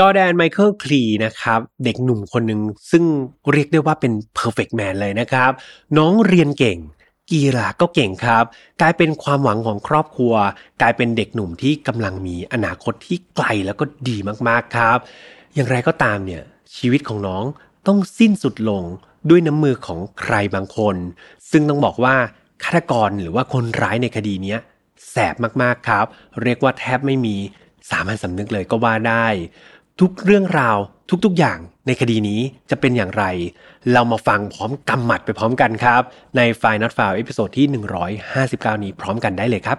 จอแดนไมเคิลคลีนะครับ เด็กหนุ่มคนหนึ่งซึ่งเรียกได้ว่าเป็น perfect man เลยนะครับ น้องเรียนเก่ง กีฬาก็เก่งครับ กลายเป็นความหวังของครอบครัว กลายเป็นเด็กหนุ่มที่กำลังมีอนาคตที่ไกลแล้วก็ดีมากๆครับ อย่างไรก็ตามเนี่ยชีวิตของน้องต้องสิ้นสุดลงด้วยน้ำมือของใครบางคน ซึ่งต้องบอกว่าฆาตกรหรือว่าคนร้ายในคดีนี้แสบมากๆครับ เรียกว่าแทบไม่มีสามัญสำนึกเลยก็ว่าได้ ทุกเรื่องราวทุกๆอย่างในคดีนี้จะเป็นอย่างไร เรามาฟังพร้อมกำหมัดไปพร้อมกันครับ ใน File Not Found episode ที่ 159 นี้พร้อมกันได้เลยครับ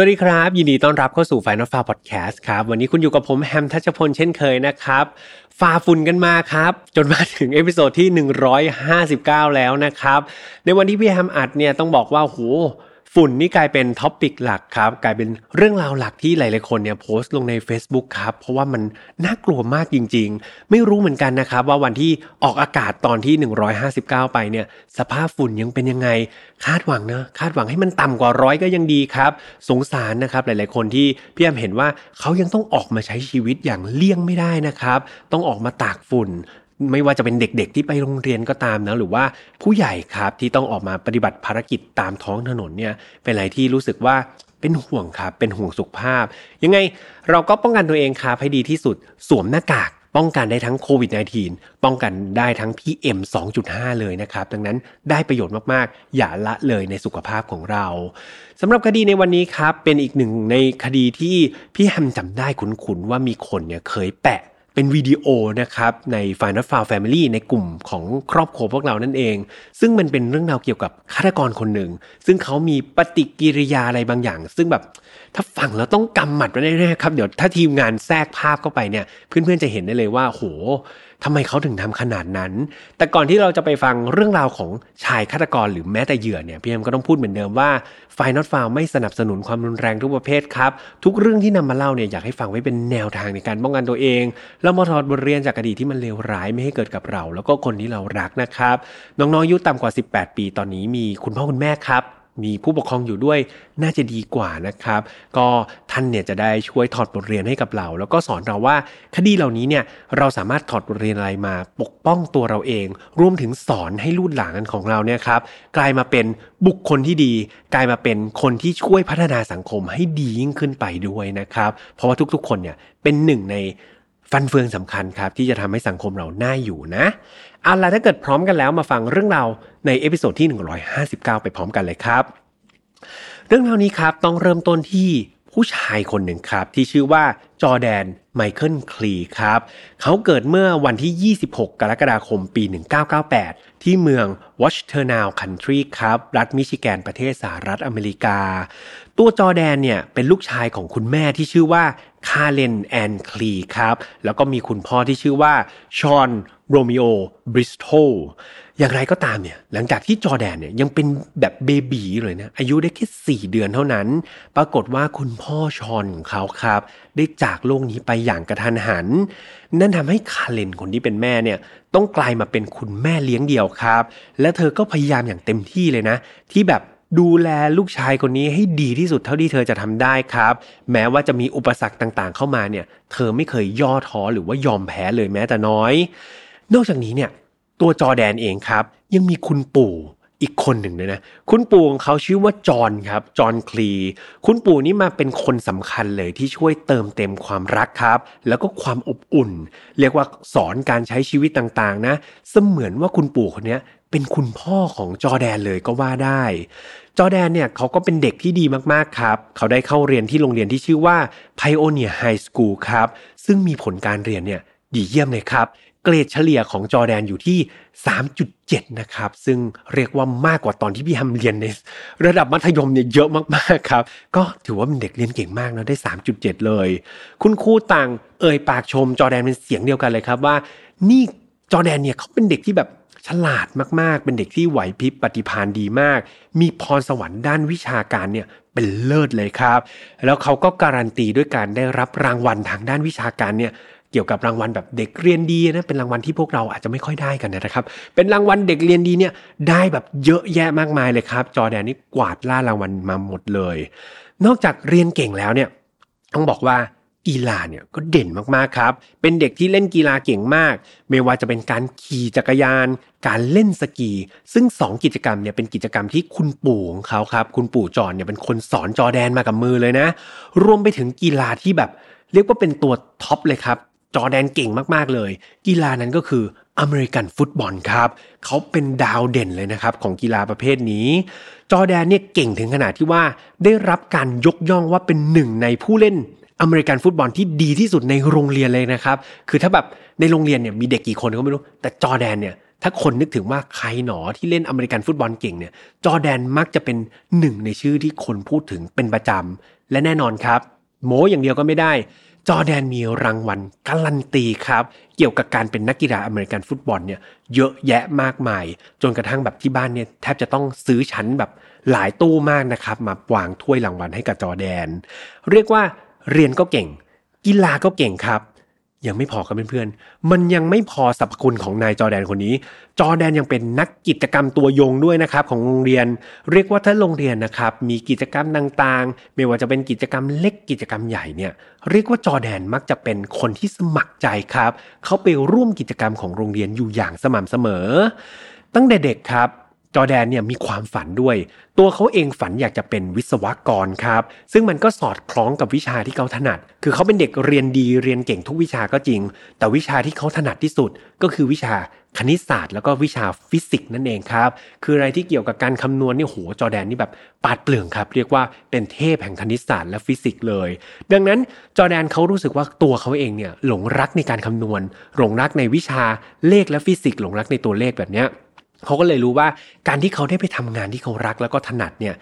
สวัสดีครับ ยินดีต้อนรับเข้าสู่ File Not Found Podcast ครับ วันนี้คุณอยู่กับผมแฮมทัชพลเช่นเคยนะครับฝ่าฝุ่นกันมาครับ จนมาถึง episode ที่ 159 แล้วนะครับ ในวันที่พี่แฮมอัดเนี่ยต้องบอกว่าโห ฝุ่นนี่กลายเป็น topic หลักครับ กลายเป็นเรื่องราวหลักที่หลาย ๆ คนเนี่ยโพสต์ลงใน Facebook ครับ เพราะว่ามันน่ากลัวมากจริง ๆ ไม่รู้เหมือนกันนะครับ ว่าวันที่ออกอากาศตอนที่ 159 ไปเนี่ย สภาพฝุ่นยังเป็นยังไง คาดหวังนะคาดหวังให้มันต่ำกว่าร้อยก็ยังดีครับ สงสารนะครับ หลาย ๆ คนที่พี่แอมเห็นว่าเขายังต้องออกมาใช้ชีวิตอย่างเลี่ยงไม่ได้นะครับ ต้องออกมาตากฝุ่น ไม่ว่าจะเป็นเด็กๆที่ไปโรงเรียนก็ตามนะหรือว่าผู้ใหญ่ครับที่ต้องออกมาปฏิบัติภารกิจตามท้องถนนเนี่ยเป็นอะไรที่รู้สึกว่าเป็นห่วงครับเป็นห่วงสุขภาพ ยังไงเราก็ป้องกันตัวเองครับให้ดีที่สุดสวมหน้ากากป้องกันได้ทั้งโควิด -19 ป้องกันได้ทั้ง PM 2.5 เลยนะครับ ดังนั้นได้ประโยชน์มากๆ อย่าละเลยในสุขภาพของเราสำหรับคดีในวันนี้ครับ เป็นอีกหนึ่งในคดีที่พี่แฮมจำได้คุ้นๆว่ามีคนเนี่ยเคยแปะ เป็นวิดีโอนะครับใน Final f i l e Family ในกลุ่มของครอบครัวพวกเรานั่นเอง ซึ่งมันเป็นเรื่องราวเกี่ยวกับฆาตกรคนหนึ่ง ซึ่งเขามีปฏิกิริยาอะไรบางอย่าง ซึ่งแบบ ถ้าฟังแล้วต้องกำหมัดไว้แน่ๆครับ เดี๋ยวถ้าทีมงานแทรกภาพเข้าไปเนี่ย เพื่อนๆจะเห็นได้เลยว่าโหทำไมเขาถึงทำขนาดนั้น แต่ก่อนที่เราจะไปฟังเรื่องราวของชายฆาตกรหรือแม้แต่เหยื่อเนี่ยพี่เอ็มก็ต้องพูดเหมือนเดิมว่าไฟนอตฟาวไม่สนับสนุนความรุนแรงทุกประเภทครับ ทุกเรื่องที่นำมาเล่าเนี่ยอยากให้ฟังไว้เป็นแนวทางในการป้องกันตัวเองแล้วมาถอดบทเรียนจากอดีตที่มันเลวร้ายไม่ให้เกิดกับเรา แล้วก็คนที่เรารักนะครับ น้องๆอายุต่ำกว่า 18 ปีตอนนี้มีคุณพ่อคุณแม่ครับ มีผู้ปกครองอยู่ด้วยน่าจะดีกว่านะครับ ก็ท่านเนี่ยจะได้ช่วยถอดบทเรียนให้กับเรา แล้วก็สอนเราว่าคดีเหล่านี้เนี่ยเราสามารถถอดบทเรียนอะไรมาปกป้องตัวเราเอง รวมถึงสอนให้ลูกหลานของเราเนี่ยครับกลายมาเป็นบุคคลที่ดี กลายมาเป็นคนที่ช่วยพัฒนาสังคมให้ดียิ่งขึ้นไปด้วยนะครับ เพราะว่าทุกๆ คนเนี่ยเป็นหนึ่งใน ฟันเฟืองสำคัญครับที่จะทำให้สังคมเราน่าอยู่นะเอาล่ะถ้าเกิดพร้อมกันแล้วมาฟังเรื่องราวใน episode ที่ 159 ไปพร้อมกันเลยครับ เรื่องราวนี้ครับต้องเริ่มต้นที่ผู้ชายคนหนึ่งครับที่ชื่อว่าจอแดนไมเคิลคลีครับเขาเกิดเมื่อวันที่ 26 กรกฎาคมปี 1998 ที่เมือง Washtenaw County ครับ รัฐมิชิแกนประเทศสหรัฐอเมริกา ตัวจอแดนเนี่ยเป็นลูกชายของคุณแม่ที่ชื่อว่า คาเลนแอนคลีครับ แล้วก็มีคุณพ่อที่ชื่อว่าชอนโรมิโอบริสโตอย่างไรก็ตามเนี่ยหลังจากที่จอแดนเนี่ยยังเป็นแบบเบบีเลยนะอายุได้แค่4เดือนเท่านั้น ปรากฏว่าคุณพ่อชอนของเขาครับ ได้จากโลกนี้ไปอย่างกระทันหัน นั่นทำให้คาเลนคนที่เป็นแม่เนี่ยต้องกลายมาเป็นคุณแม่เลี้ยงเดี่ยวครับ และเธอก็พยายามอย่างเต็มที่เลยนะ ที่แบบ ดูแลลูกชายคนนี้ให้ดีที่สุดเท่าที่เธอจะทำได้ครับ แม้ว่าจะมีอุปสรรคต่างๆ เข้ามาเนี่ย เธอไม่เคยย่อท้อหรือว่ายอมแพ้เลยแม้แต่น้อย นอกจากนี้เนี่ย ตัวจอแดนเองครับ ยังมีคุณปู่ อีกคนหนึ่งเลยนะ คุณปู่ของเขาชื่อว่าจอห์นครับ จอห์นคลี คุณปู่นี่มาเป็นคนสำคัญเลยที่ช่วยเติมเต็มความรักครับ แล้วก็ความอบอุ่น เรียกว่าสอนการใช้ชีวิตต่างๆนะ เสมือนว่าคุณปู่คนนี้เป็นคุณพ่อของจอแดนเลยก็ว่าได้ จอแดนเนี่ยเขาก็เป็นเด็กที่ดีมากๆครับ เขาได้เข้าเรียนที่โรงเรียนที่ชื่อว่า Pioneer High School ครับ ซึ่งมีผลการเรียนเนี่ยดีเยี่ยมเลยครับ เกรดเฉลี่ยของจอแดนอยู่ที่ 3.7 นะครับ ซึ่งเรียกว่ามากกว่าตอนที่พี่ฮัมเรียนในระดับมัธยมเนี่ยเยอะมากๆครับ ก็ถือว่าเป็นเด็กเรียนเก่งมากนะได้ 3.7 เลย คุณครูต่างเอ่ยปากชมจอแดนเป็นเสียงเดียวกันเลยครับว่า นี่จอแดนเนี่ยเขาเป็นเด็กที่แบบฉลาดมากๆ เป็นเด็กที่ไหวพริบปฏิภาณดีมาก มีพรสวรรค์ด้านวิชาการเนี่ยเป็นเลิศเลยครับ แล้วเขาก็การันตีด้วยการได้รับรางวัลทางด้านวิชาการเนี่ย กี่ยวกับรางวัลแบบเด็กเรียนดีนะเป็นรางวัลที่พวกเราอาจจะไม่ค่อยได้กันนะครับ เป็นรางวัลเด็กเรียนดีเนี่ยได้แบบเยอะแยะมากมายเลยครับ จอแดนนี่กวาดล่ารางวัลมาหมดเลย นอกจากเรียนเก่งแล้วเนี่ยต้องบอกว่ากีฬาเนี่ยก็เด่นมากๆครับ เป็นเด็กที่เล่นกีฬาเก่งมาก ไม่ว่าจะเป็นการขี่จักรยาน การเล่นสกี ซึ่ง 2 กิจกรรมเนี่ยเป็นกิจกรรมที่คุณปู่ของเขาครับ คุณปู่จอนเนี่ยเป็นคนสอนจอแดนมากับมือเลยนะ รวมไปถึงกีฬาที่แบบเรียกว่าเป็นตัวท็อปเลยครับ จอแดนเก่งมากๆเลย กีฬานั้นก็คืออเมริกันฟุตบอลครับเขาเป็นดาวเด่นเลยนะครับของกีฬาประเภทนี้ จอแดนเนี่ยเก่งถึงขนาดที่ว่าได้รับการยกย่องว่าเป็นหนึ่งในผู้เล่นอเมริกันฟุตบอลที่ดีที่สุดในโรงเรียนเลยนะครับ คือถ้าแบบในโรงเรียนเนี่ยมีเด็กกี่คนก็ไม่รู้ แต่จอแดนเนี่ยถ้าคนนึกถึงว่าใครหนอที่เล่นอเมริกันฟุตบอลเก่งเนี่ย จอแดนมักจะเป็นหนึ่งในชื่อที่คนพูดถึงเป็นประจำและแน่นอนครับ โมอย่างเดียวก็ไม่ได้ จอแดนมีรางวัลการันตีครับ เกี่ยวกับการเป็นนักกีฬาอเมริกันฟุตบอลเนี่ยเยอะแยะมากมาย จนกระทั่งแบบที่บ้านเนี่ยแทบจะต้องซื้อชั้นแบบหลายตู้มากนะครับมาวางถ้วยรางวัลให้กับจอแดน เรียกว่าเรียนก็เก่ง กีฬาก็เก่งครับ ยังไม่พอครับเพื่อนๆ มันยังไม่พอสรรพคุณของนายจอแดนคนนี้ จอแดนยังเป็นนักกิจกรรมตัวยงด้วยนะครับของโรงเรียน เรียกว่าถ้าโรงเรียนนะครับมีกิจกรรมต่างๆ ไม่ว่าจะเป็นกิจกรรมเล็กกิจกรรมใหญ่เนี่ยเรียกว่าจอแดนมักจะเป็นคนที่สมัครใจครับ เขาไปร่วมกิจกรรมของโรงเรียนอยู่อย่างสม่ำเสมอ ตั้งแต่เด็กครับ จอแดนเนี่ยมีความฝันด้วย ตัวเขาเองฝันอยากจะเป็นวิศวกรครับ ซึ่งมันก็สอดคล้องกับวิชาที่เขาถนัด คือเขาเป็นเด็กเรียนดีเรียนเก่งทุกวิชาก็จริง แต่วิชาที่เขาถนัดที่สุดก็คือวิชาคณิตศาสตร์แล้วก็วิชาฟิสิกส์นั่นเองครับ คืออะไรที่เกี่ยวกับการคำนวณนี่โหจอแดนนี่แบบปราดเปรื่องครับ เรียกว่าเป็นเทพแห่งคณิตศาสตร์และฟิสิกส์เลย ดังนั้นจอแดนเขารู้สึกว่าตัวเขาเองเนี่ยหลงรักในการคำนวณ หลงรักในวิชาเลขและฟิสิกส์หลงรักในตัวเลขแบบเนี้ย เขาก็เลยรู้ว่าการที่เขาได้ไปทำงานที่เขารักแล้วก็ถนัดเนี่ย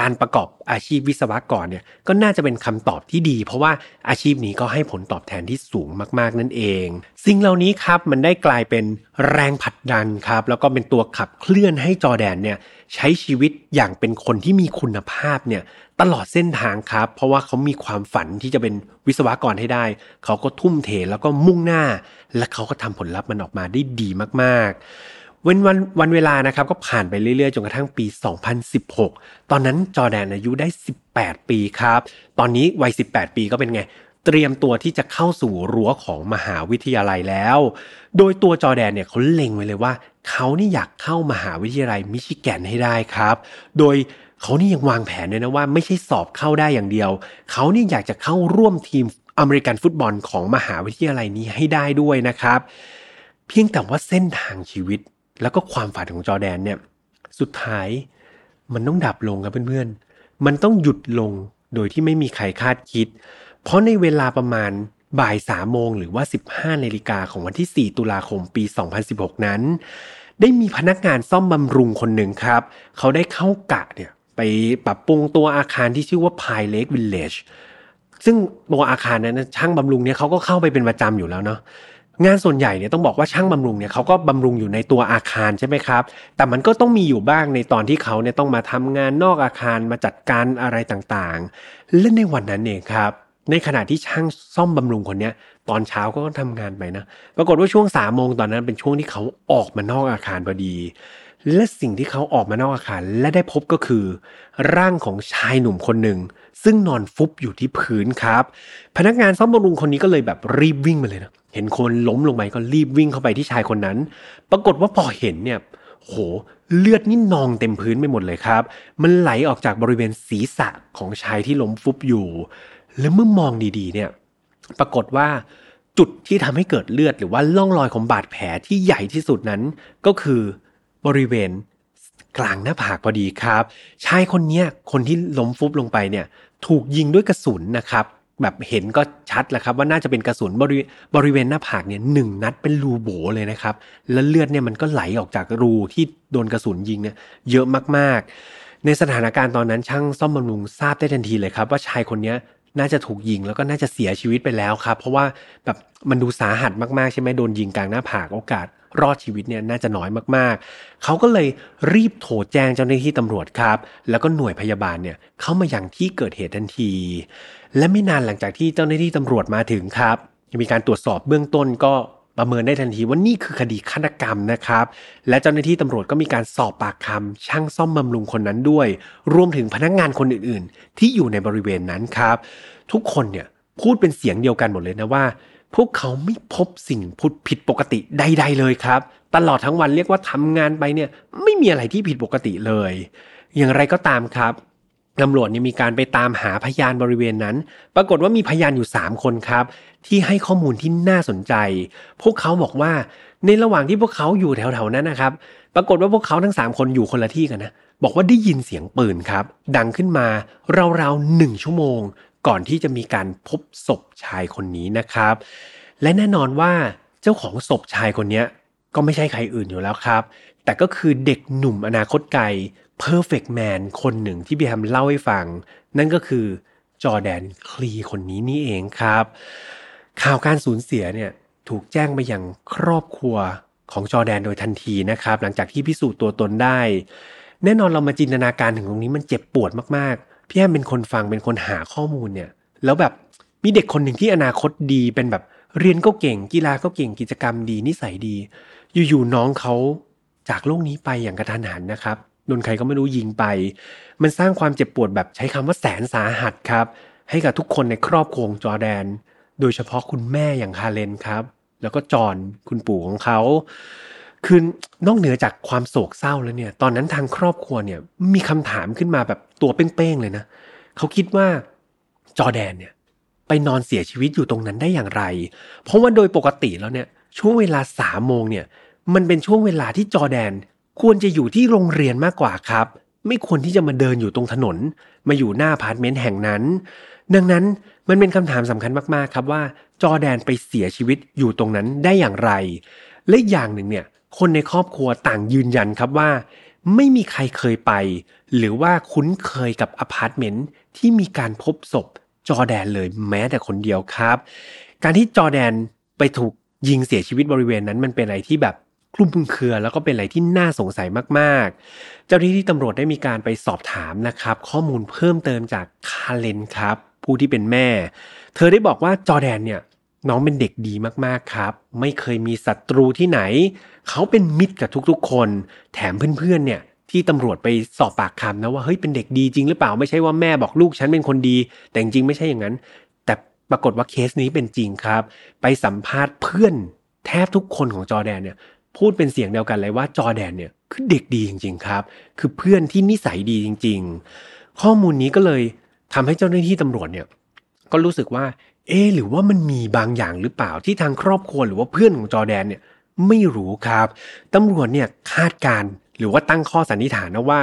การประกอบอาชีพวิศวกรเนี่ยก็น่าจะเป็นคำตอบที่ดี เพราะว่าอาชีพนี้ก็ให้ผลตอบแทนที่สูงมาก ๆ นั่นเอง สิ่งเหล่านี้ครับมันได้กลายเป็นแรงผลักดันครับ แล้วก็เป็นตัวขับเคลื่อนให้จอแดนเนี่ยใช้ชีวิตอย่างเป็นคนที่มีคุณภาพเนี่ยตลอดเส้นทางครับ เพราะว่าเขามีความฝันที่จะเป็นวิศวกรให้ได้ เขาก็ทุ่มเทแล้วก็มุ่งหน้า และเขาก็ทำผลลัพธ์มันออกมาได้ดีมาก ๆ วันวันวันเวลานะครับก็ผ่านไปเรื่อยๆจนกระทั่งปี 2016 ตอนนั้นจอแดนอายุได้ 18 ปีครับ ตอนนี้วัย 18 ปีก็เป็นไง เตรียมตัวที่จะเข้าสู่รั้วของมหาวิทยาลัยแล้ว โดยตัวจอแดนเนี่ยเขาเล็งไว้เลยว่า เขานี่อยากเข้ามหาวิทยาลัยมิชิแกนให้ได้ครับ โดยเขานี่ยังวางแผนด้วยนะว่าไม่ใช่สอบเข้าได้อย่างเดียว เขานี่อยากจะเข้าร่วมทีมอเมริกันฟุตบอลของมหาวิทยาลัยนี้ให้ได้ด้วยนะครับ เพียงแต่ว่าเส้นทางชีวิต แล้วก็ความฝันของจอแดนเนี่ยสุดท้ายมันต้องดับลงครับเพื่อนๆ มันต้องหยุดลงโดยที่ไม่มีใครคาดคิด เพราะในเวลาประมาณบ่ายสามโมงหรือว่า 15นาฬิกาของวันที่ 4 ตุลาคมปี 2016 นั้น ได้มีพนักงานซ่อมบำรุงคนหนึ่งครับ เขาได้เข้ากะเนี่ยไปปรับปรุงตัวอาคารที่ชื่อว่า Pine Lake Village ซึ่งตัวอาคารนั้นช่างบำรุงเนี่ยเขาก็เข้าไปเป็นประจำอยู่แล้วเนาะ งานส่วนใหญ่เนี่ยต้องบอกว่าช่างบำรุงเนี่ยเขาก็บำรุงอยู่ในตัวอาคารใช่ไหมครับ แต่มันก็ต้องมีอยู่บ้างในตอนที่เขาเนี่ยต้องมาทำงานนอกอาคารมาจัดการอะไรต่างๆ และในวันนั้นเองครับ ในขณะที่ช่างซ่อมบำรุงคนเนี้ยตอนเช้าก็ทำงานไปนะ ปรากฏว่าช่วงสามโมงตอนนั้นเป็นช่วงที่เขาออกมานอกอาคารพอดี และสิ่งที่เขาออกมานอกอาคารและได้พบก็คือ ร่างของชายหนุ่มคนหนึ่งซึ่งนอนฟุบอยู่ที่พื้นครับ พนักงานซ่อมบำรุงคนนี้ก็เลยแบบรีบวิ่งมาเลยนะ เห็นคนล้มลงไปก็รีบวิ่งเข้าไปที่ชายคนนั้น ปรากฏว่าพอเห็นเนี่ยโห เลือดนี่นองเต็มพื้นไปหมดเลยครับ มันไหลออกจากบริเวณศีรษะของชายที่ล้มฟุบอยู่ แล้วเมื่อมองดีๆเนี่ย ปรากฏว่าจุดที่ทำให้เกิดเลือดหรือว่าล่องรอยของบาดแผลที่ใหญ่ที่สุดนั้น ก็คือบริเวณกลางหน้าผากพอดีครับ ชายคนนี้คนที่ล้มฟุบลงไปเนี่ย ถูกยิงด้วยกระสุนนะครับ แบบเห็นก็ชัดแหละครับว่าน่าจะเป็นกระสุนบริบริเวณหน้าผากเนี่ยหนึ่งนัดเป็นรูโบเลยนะครับ แล้วเลือดเนี่ยมันก็ไหลออกจากรูที่โดนกระสุนยิงเนี่ยเยอะมากๆ ในสถานการณ์ตอนนั้นช่างซ่อมบำรุงทราบได้ทันทีเลยครับ ว่าชายคนนี้น่าจะถูกยิงแล้วก็น่าจะเสียชีวิตไปแล้วครับ เพราะว่าแบบมันดูสาหัสมากๆใช่ไหมโดนยิงกลางหน้าผากโอกาสรอดชีวิตเนี่ยน่าจะน้อยมากๆ เขาก็เลยรีบโทรแจ้งเจ้าหน้าที่ตำรวจครับ แล้วก็หน่วยพยาบาลเนี่ยเข้ามาอย่างที่เกิดเหตุทันที และไม่นานหลังจากที่เจ้าหน้าที่ตำรวจมาถึงครับมีการตรวจสอบเบื้องต้นก็ประเมินได้ทันทีว่านี่คือคดีฆาตกรรมนะครับ และเจ้าหน้าที่ตำรวจก็มีการสอบปากคำช่างซ่อมบำรุงคนนั้นด้วย รวมถึงพนักงงานคนอื่นๆ ที่อยู่ในบริเวณนั้นครับ ทุกคนเนี่ยพูดเป็นเสียงเดียวกันหมดเลยนะว่า พวกเขาไม่พบสิ่งพุดผิดปกติใด ๆ เลยครับ ตลอดทั้งวันเรียกว่าทำงานไปเนี่ยไม่มีอะไรที่ผิดปกติเลย อย่างไรก็ตามครับ ตำรวจเนี่ยมีการไปตามหาพยานบริเวณนั้น ปรากฏว่ามีพยานอยู่ 3 คนครับ ที่ให้ข้อมูลที่น่าสนใจ พวกเขาบอกว่าในระหว่างที่พวกเขาอยู่แถวๆนั้นนะครับ ปรากฏว่าพวกเขาทั้ง 3 คนอยู่คนละที่กันนะ บอกว่าได้ยินเสียงปืนครับ ดังขึ้นมาราวๆหนึ่งชั่วโมง ก่อนที่จะมีการพบศพชายคนนี้นะครับ และแน่นอนว่าเจ้าของศพชายคนนี้ก็ไม่ใช่ใครอื่นอยู่แล้วครับ แต่ก็คือเด็กหนุ่มอนาคตไกล Perfect Man คนหนึ่งที่พี่แฮมเล่าให้ฟัง นั่นก็คือจอแดนคลีคนนี้นี่เองครับ ข่าวการสูญเสียเนี่ยถูกแจ้งไปยังครอบครัวของจอแดนโดยทันทีนะครับ หลังจากที่พิสูจน์ตัวตนได้ แน่นอนเรามาจินตนาการถึงตรงนี้มันเจ็บปวดมากๆ พี่แอมเป็นคนฟังเป็นคนหาข้อมูลเนี่ย แล้วแบบมีเด็กคนหนึ่งที่อนาคตดีเป็นแบบเรียนก็เก่งกีฬาก็เก่งกิจกรรมดีนิสัยดี อยู่ๆน้องเขาจากโลกนี้ไปอย่างกระทันหันนะครับ โดนใครก็ไม่รู้ยิงไป มันสร้างความเจ็บปวดแบบใช้คำว่าแสนสาหัสครับ ให้กับทุกคนในครอบครัวจอแดน โดยเฉพาะคุณแม่อย่างคาเลนครับ แล้วก็จอนคุณปู่ของเขาคือนอกเหนือจากความโศกเศร้าแล้วเนี่ย ตอนนั้นทางครอบครัวเนี่ยมีคำถามขึ้นมาแบบตัวเป้งๆเลยนะเขาคิดว่าจอแดนเนี่ยไปนอนเสียชีวิตอยู่ตรงนั้นได้อย่างไร เพราะว่าโดยปกติแล้วเนี่ยช่วงเวลาสามโมงเนี่ยมันเป็นช่วงเวลาที่จอแดน ควรจะอยู่ที่โรงเรียนมากกว่าครับ ไม่ควรที่จะมาเดินอยู่ตรงถนน มาอยู่หน้าอพาร์ตเมนต์แห่งนั้น ดังนั้นมันเป็นคำถามสำคัญมากๆครับว่า จอแดนไปเสียชีวิตอยู่ตรงนั้นได้อย่างไร และอย่างหนึ่งเนี่ยคนในครอบครัวต่างยืนยันครับว่า ไม่มีใครเคยไป หรือว่าคุ้นเคยกับอพาร์ตเมนต์ที่มีการพบศพจอแดนเลยแม้แต่คนเดียวครับ การที่จอแดนไปถูกยิงเสียชีวิตบริเวณนั้นมันเป็นอะไรที่แบบ คลุมเครือ แล้วก็เป็นอะไรที่น่าสงสัยมากๆ เจ้าหน้าที่ตำรวจได้มีการไปสอบถามนะครับ ข้อมูลเพิ่มเติมจากคาเลนครับ ผู้ที่เป็นแม่ เธอได้บอกว่าจอแดนเนี่ยน้องเป็นเด็กดีมากๆครับ ไม่เคยมีศัตรูที่ไหน เขาเป็นมิตรกับทุกๆ คน แถมเพื่อนๆเนี่ยที่ตำรวจไปสอบปากคำนะว่าเฮ้ยเป็นเด็กดีจริงหรือเปล่าไม่ใช่ว่าแม่บอกลูกฉันเป็นคนดี แต่จริงไม่ใช่อย่างนั้น แต่ปรากฏว่าเคสนี้เป็นจริงครับ ไปสัมภาษณ์เพื่อนแทบทุกคนของจอแดนเนี่ย พูดเป็นเสียงเดียวกันเลยว่าจอแดนเนี่ยคือเด็กดีจริง ๆ ครับ คือเพื่อนที่นิสัยดีจริง ๆ ข้อมูลนี้ก็เลยทำให้เจ้าหน้าที่ตำรวจเนี่ยก็รู้สึกว่า เอหรือว่ามันมีบางอย่างหรือเปล่าที่ทางครอบครัวหรือว่าเพื่อนของจอแดนเนี่ยไม่รู้ครับตำรวจเนี่ยคาดการหรือว่าตั้งข้อสันนิษฐานนะว่า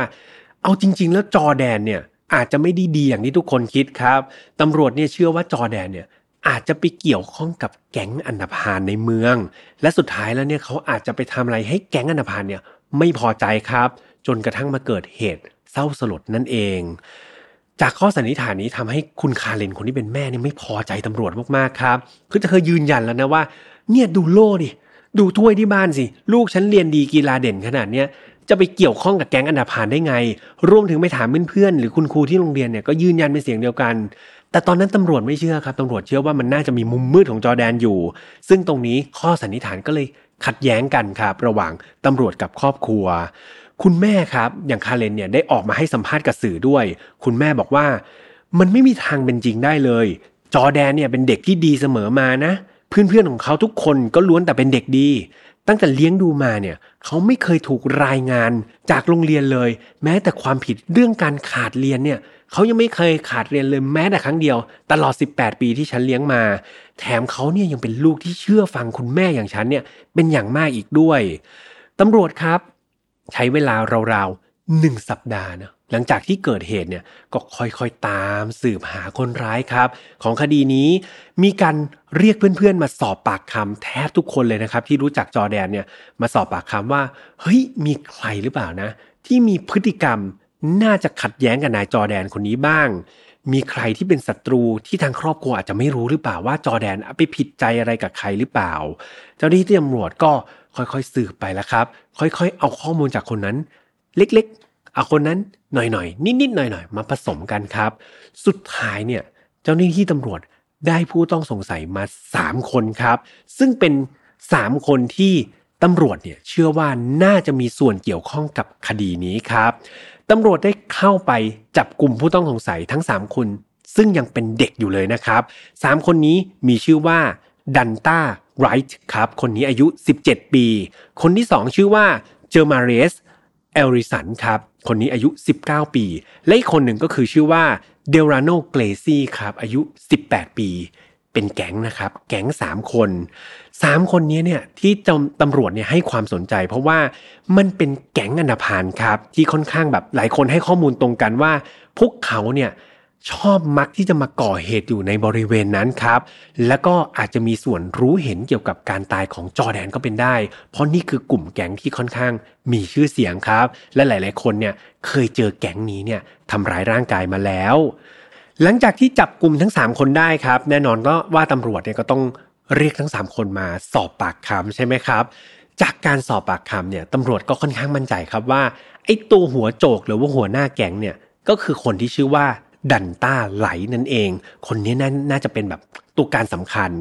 เอาจริง ๆ แล้วจอแดนเนี่ยอาจจะไม่ได้ดีอย่างที่ทุกคนคิดครับตำรวจเนี่ยเชื่อว่าจอแดนเนี่ย อาจจะไปเกี่ยวข้องกับแก๊งอันดพานในเมือง และสุดท้ายแล้วเนี่ยเขาอาจจะไปทำอะไรให้แก๊งอันดพานเนี่ยไม่พอใจครับ จนกระทั่งมาเกิดเหตุเศร้าสลดนั่นเอง จากข้อสันนิษฐานนี้ทำให้คุณคาเลนคนที่เป็นแม่เนี่ยไม่พอใจตำรวจมากๆครับคือจะเคยยืนยันแล้วนะว่า เนี่ยดูโล่ดิดูถ้วยที่บ้านสิ ลูกฉันเรียนดีกีฬาเด่นขนาดเนี้ยจะไปเกี่ยวข้องกับแก๊งอันดาพานได้ไง รวมถึงไปถามเพื่อนๆหรือคุณครูที่โรงเรียนเนี่ยก็ยืนยันเป็นเสียงเดียวกัน แต่ตอนนั้นตำรวจไม่เชื่อครับตำรวจเชื่อว่ามันน่าจะมีมุมมืดของจอแดนอยู่ ซึ่งตรงนี้ข้อสันนิษฐานก็เลยขัดแย้งกันครับระหว่างตำรวจกับครอบครัว คุณแม่ครับอย่างคาเลนเนี่ยได้ออกมาให้สัมภาษณ์กับสื่อด้วย คุณแม่บอกว่า มันไม่มีทางเป็นจริงได้เลย จอแดนเนี่ยเป็นเด็กที่ดีเสมอมานะ เพื่อนๆของเขาทุกคนก็ล้วนแต่เป็นเด็กดี ตั้งแต่เลี้ยงดูมาเนี่ยเขาไม่เคยถูกรายงานจากโรงเรียนเลย แม้แต่ความผิดเรื่องการขาดเรียนเนี่ยเขายังไม่เคยขาดเรียนเลยแม้แต่ครั้งเดียว ตลอด 18 ปีที่ฉันเลี้ยงมา แถมเขาเนี่ยยังเป็นลูกที่เชื่อฟังคุณแม่อย่างฉันเนี่ยเป็นอย่างมากอีกด้วยตำรวจครับ ใช้เวลาราวๆหนึ่งสัปดาห์นะ หลังจากที่เกิดเหตุเนี่ยก็ค่อยๆตามสืบหาคนร้ายครับ ของคดีนี้มีการเรียกเพื่อนๆ มาสอบปากคำแทบทุกคนเลยนะครับ ที่รู้จักจอแดนเนี่ยมาสอบปากคำว่า เฮ้ยมีใครหรือเปล่านะ ที่มีพฤติกรรมน่าจะขัดแย้งกับนายจอแดนคนนี้บ้าง มีใครที่เป็นศัตรูที่ทางครอบครัวอาจจะไม่รู้หรือเปล่าว่าจอแดนไปผิดใจอะไรกับใครหรือเปล่า เจ้าหน้าที่ตำรวจก็ค่อยๆสืบไปแล้วครับ ค่อยๆ เอาข้อมูลจากคนนั้น เล็กๆ เอาคนนั้นหน่อยๆนิดๆหน่อยๆมาผสมกันครับ สุดท้ายเนี่ยเจ้าหน้าที่ตำรวจได้ผู้ต้องสงสัยมา 3 คนครับ ซึ่งเป็น 3 คนที่ตำรวจเนี่ยเชื่อว่าน่าจะมีส่วนเกี่ยวข้องกับคดีนี้ครับตำรวจได้เข้าไปจับกลุ่มผู้ต้องสงสัยทั้ง 3 คน ซึ่งยังเป็นเด็กอยู่เลยนะครับ 3 คนนี้มีชื่อว่าดันต้าไรท์ครับ คนนี้อายุ 17 ปี คนที่ 2 ชื่อว่าเจอมาเรสเอลริสันครับ คนนี้อายุ 19 ปี และอีกคนหนึ่งก็คือชื่อว่าเดลราโนเกลซี่ครับอายุ 18 ปี เป็นแก๊งนะครับ แก๊ง 3 คน 3 คนนี้เนี่ยที่ตำรวจเนี่ยให้ความสนใจ เพราะว่ามันเป็นแก๊งอนาพานครับที่ค่อนข้างแบบหลายคนให้ข้อมูลตรงกันว่า พวกเขาเนี่ย ชอบมักที่จะมาก่อเหตุอยู่ในบริเวณนั้นครับ แล้วก็อาจจะมีส่วนรู้เห็นเกี่ยวกับการตายของจอแดนก็เป็นได้ เพราะนี่คือกลุ่มแก๊งที่ค่อนข้างมีชื่อเสียงครับ และหลาย ๆ คนเนี่ยเคยเจอแก๊งนี้เนี่ยทำร้ายร่างกายมาแล้ว หลังจากที่จับกลุ่มทั้ง 3 คนได้ครับ แน่นอนก็ว่าตำรวจเนี่ยก็ต้องเรียกทั้ง 3 คนมาสอบปากคำใช่ไหมครับจากการสอบปากคำเนี่ยตำรวจก็ค่อนข้างมั่นใจครับว่าไอ้ตัวหัวโจกหรือว่าหัวหน้าแก๊งเนี่ยก็คือคนที่ชื่อว่า ดันต้าไหลนั่นเอง คนนี้น่านาจะเป็นแบบตัวการสำคัญ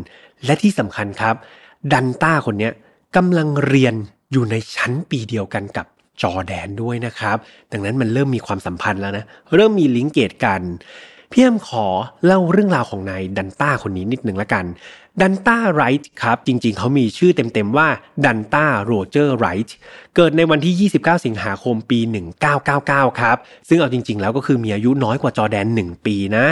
และที่สำคัญครับ ดันต้าคนนี้กำลังเรียนอยู่ในชั้นปีเดียวกันกับจอแดนด้วยนะครับ ดังนั้นมันเริ่มมีความสัมพันธ์แล้วนะ เริ่มมี linkage กัน พี่แฮมขอเล่าเรื่องราวของนายดันต้าคนนี้นิดหนึ่งละกัน ดันต้าไรท์ครับ จริงๆ เขามีชื่อเต็มๆว่าดันต้าโรเจอร์ไรท์เกิดในวันที่ 29 สิงหาคมปี 1999 ครับ ซึ่งเอาจริงๆ แล้วก็คือมีอายุน้อยกว่าจอแดน 1 ปีนะ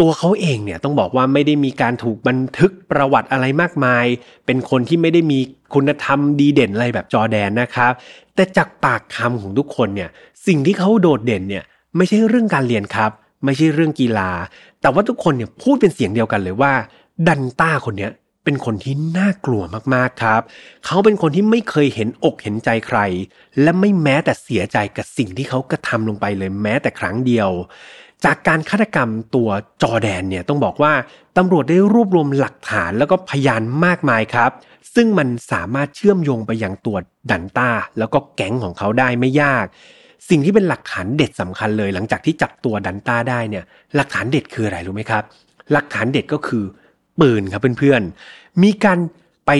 ตัวเขาเองเนี่ยต้องบอกว่าไม่ได้มีการถูกบันทึกประวัติอะไรมากมาย เป็นคนที่ไม่ได้มีคุณธรรมดีเด่นอะไรแบบจอแดนนะครับ แต่จากปากคำของทุกคนเนี่ยสิ่งที่เขาโดดเด่นเนี่ยไม่ใช่เรื่องการเรียนครับ ไม่ใช่เรื่องกีฬา แต่ว่าทุกคนเนี่ยพูดเป็นเสียงเดียวกันเลยว่า ดันต้าคนเนี้ยเป็นคนที่น่ากลัวมากๆครับ เขาเป็นคนที่ไม่เคยเห็นอกเห็นใจใคร และไม่แม้แต่เสียใจกับสิ่งที่เขากระทำลงไปเลยแม้แต่ครั้งเดียว จากการฆาตกรรมตัวจอแดนเนี่ยต้องบอกว่าตำรวจได้รวบรวมหลักฐานแล้วก็พยานมากมายครับ ซึ่งมันสามารถเชื่อมโยงไปยังตัวดันต้า แล้วก็แก๊งของเขาได้ไม่ยากสิ่งที่เป็นหลักฐานเด็ดสำคัญเลย หลังจากที่จับตัวดันต้าได้เนี่ยหลักฐานเด็ดคืออะไรรู้ไหมครับ หลักฐานเด็ดก็คือ ปืนครับเพื่อนๆ มีการไป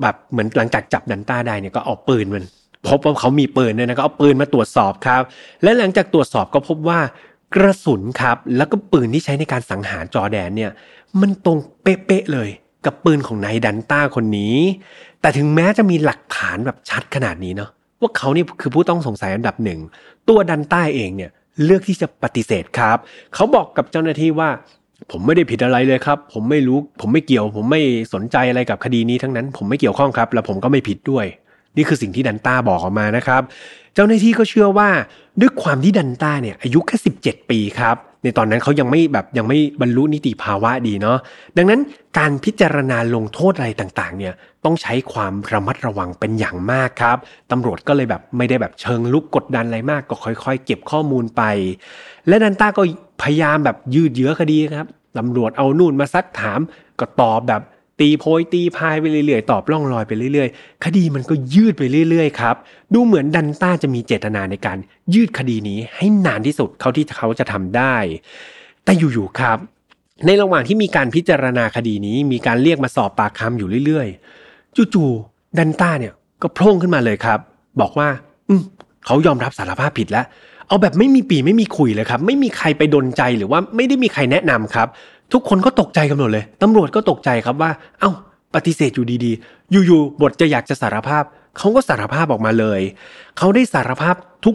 แบบเหมือนหลังจากจับดันต้าได้เนี่ยก็เอาปืนมัน พบว่าเขามีปืนเนี่ยนะก็เอาปืนมาตรวจสอบครับ และหลังจากตรวจสอบก็พบว่ากระสุนครับ แล้วก็ปืนที่ใช้ในการสังหารจอแดนเนี่ยมันตรงเป๊ะๆเลยกับปืนของนายดันต้าคนนี้ แต่ถึงแม้จะมีหลักฐานแบบชัดขนาดนี้เนาะว่าเขานี่คือผู้ต้องสงสัยอันดับหนึ่งตัวดันต้าเองเนี่ยเลือกที่จะปฏิเสธครับ เขาบอกกับเจ้าหน้าที่ว่า ผมไม่ได้ผิดอะไรเลยครับ ผมไม่รู้ ผมไม่เกี่ยว ผมไม่สนใจอะไรกับคดีนี้ทั้งนั้น ผมไม่เกี่ยวข้องครับ และผมก็ไม่ผิดด้วย นี่คือสิ่งที่ดันต้าบอกออกมานะครับ เจ้าหน้าที่ก็เชื่อว่าด้วยความที่ดันต้าเนี่ยอายุแค่ 17 ปีครับ ในตอนนั้นเขายังไม่แบบยังไม่บรรลุนิติภาวะดีเนาะดังนั้นการพิจารณาลงโทษอะไรต่างๆ เนี่ยต้องใช้ความระมัดระวังเป็นอย่างมากครับตำรวจก็เลยแบบไม่ได้แบบเชิงลุกกดดันอะไรมากก็ค่อยๆ เก็บข้อมูลไป และนันต้าก็พยายามแบบยืดเยื้อคดีครับตำรวจเอานู่นมาซักถามก็ตอบแบบ ตีโพยตีพายไปเรื่อยๆ ตอบล่องลอยไปเรื่อยๆ คดีมันก็ยืดไปเรื่อยๆครับ ดูเหมือนดันต้าจะมีเจตนาในการยืดคดีนี้ให้นานที่สุดเขาที่เขาจะทำได้ แต่อยู่ๆครับ ในระหว่างที่มีการพิจารณาคดีนี้ มีการเรียกมาสอบปากคำอยู่เรื่อยๆ จู่ๆดันต้าเนี่ยก็โผล่ขึ้นมาเลยครับ บอกว่า อืมเขายอมรับสารภาพผิดแล้วเอาแบบไม่มีปีไม่มีคุยเลยครับ ไม่มีใครไปดนใจหรือว่าไม่ได้มีใครแนะนำครับ ทุกคนก็ตกใจกันหมดเลย ตำรวจก็ตกใจครับว่า เอา้า ปฏิเสธอยู่ดีๆ อยู่ๆ บทจะอยากจะสารภาพ เขาก็สารภาพออกมาเลย เขาได้สารภาพ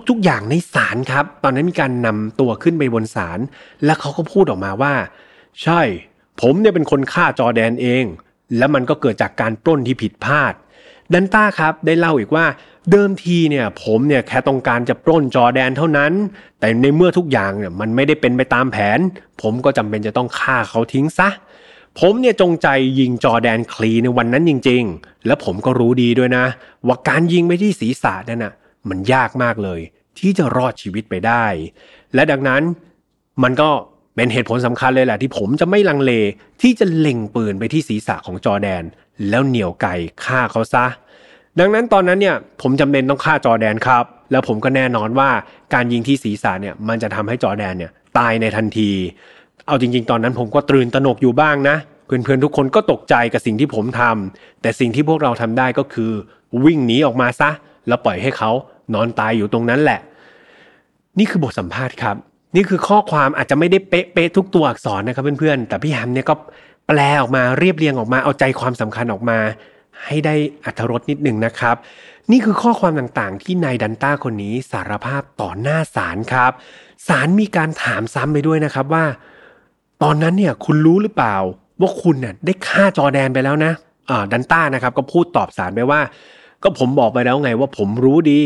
ทุกๆ อย่างในศาลครับ ตอนนั้นมีการนำตัวขึ้นไปบนศาล และเขาก็พูดออกมาว่า ใช่ ผมเนี่ยเป็นคนฆ่าจอแดนเอง และมันก็เกิดจากการปล้นที่ผิดพลาด ดันต้าครับได้เล่าอีกว่าเดิมทีเนี่ยผมเนี่ยแค่ต้องการจะปล้นจอแดนเท่านั้น แต่ในเมื่อทุกอย่างเนี่ยมันไม่ได้เป็นไปตามแผน ผมก็จำเป็นจะต้องฆ่าเขาทิ้งซะ ผมเนี่ยจงใจยิงจอแดนคลีในวันนั้นจริง ๆ และผมก็รู้ดีด้วยนะ ว่าการยิงไปที่ศีรษะนั่นนะมันยากมากเลย ที่จะรอดชีวิตไปได้ และดังนั้นมันก็ เป็นเหตุผลสำคัญเลยแหละที่ผมจะไม่ลังเลที่จะเล็งปืนไปที่ศีรษะของจอแดน แล้วเหนี่ยวไก่ฆ่าเขาซะ ดังนั้นตอนนั้นเนี่ยผมจำเป็นต้องฆ่าจอแดนครับ แล้วผมก็แน่นอนว่าการยิงที่ศีรษะเนี่ยมันจะทำให้จอแดนเนี่ยตายในทันที เอาจริง ๆ ตอนนั้นผมก็ตรื่นตระหนกอยู่บ้างนะ เพื่อนๆทุกคนก็ตกใจกับสิ่งที่ผมทำแต่สิ่งที่พวกเราทำได้ก็คือ วิ่งหนีออกมาซะ แล้วปล่อยให้เขานอนตายอยู่ตรงนั้นแหละ นี่คือบทสัมภาษณ์ครับ นี่คือข้อความอาจจะไม่ได้เป๊ะๆทุกตัวอักษรนะครับเพื่อนๆ แต่พี่แฮมเนี่ยก็แปลออกมาเรียบเรียงออกมาเอาใจความสำคัญออกมา ให้ได้อัธรสนิดหนึ่งนะครับ นี่คือข้อความต่างๆ ที่นายดันต้าคนนี้สารภาพต่อหน้าศาลครับศาลมีการถามซ้ำไปด้วยนะครับว่า ตอนนั้นเนี่ยคุณรู้หรือเปล่า ว่าคุณเนี่ยได้ฆ่าจอแดนไปแล้วนะอ่าดันต้านะครับก็พูดตอบศาลไปว่า ก็ผมบอกไปแล้วไงว่าผมรู้ดี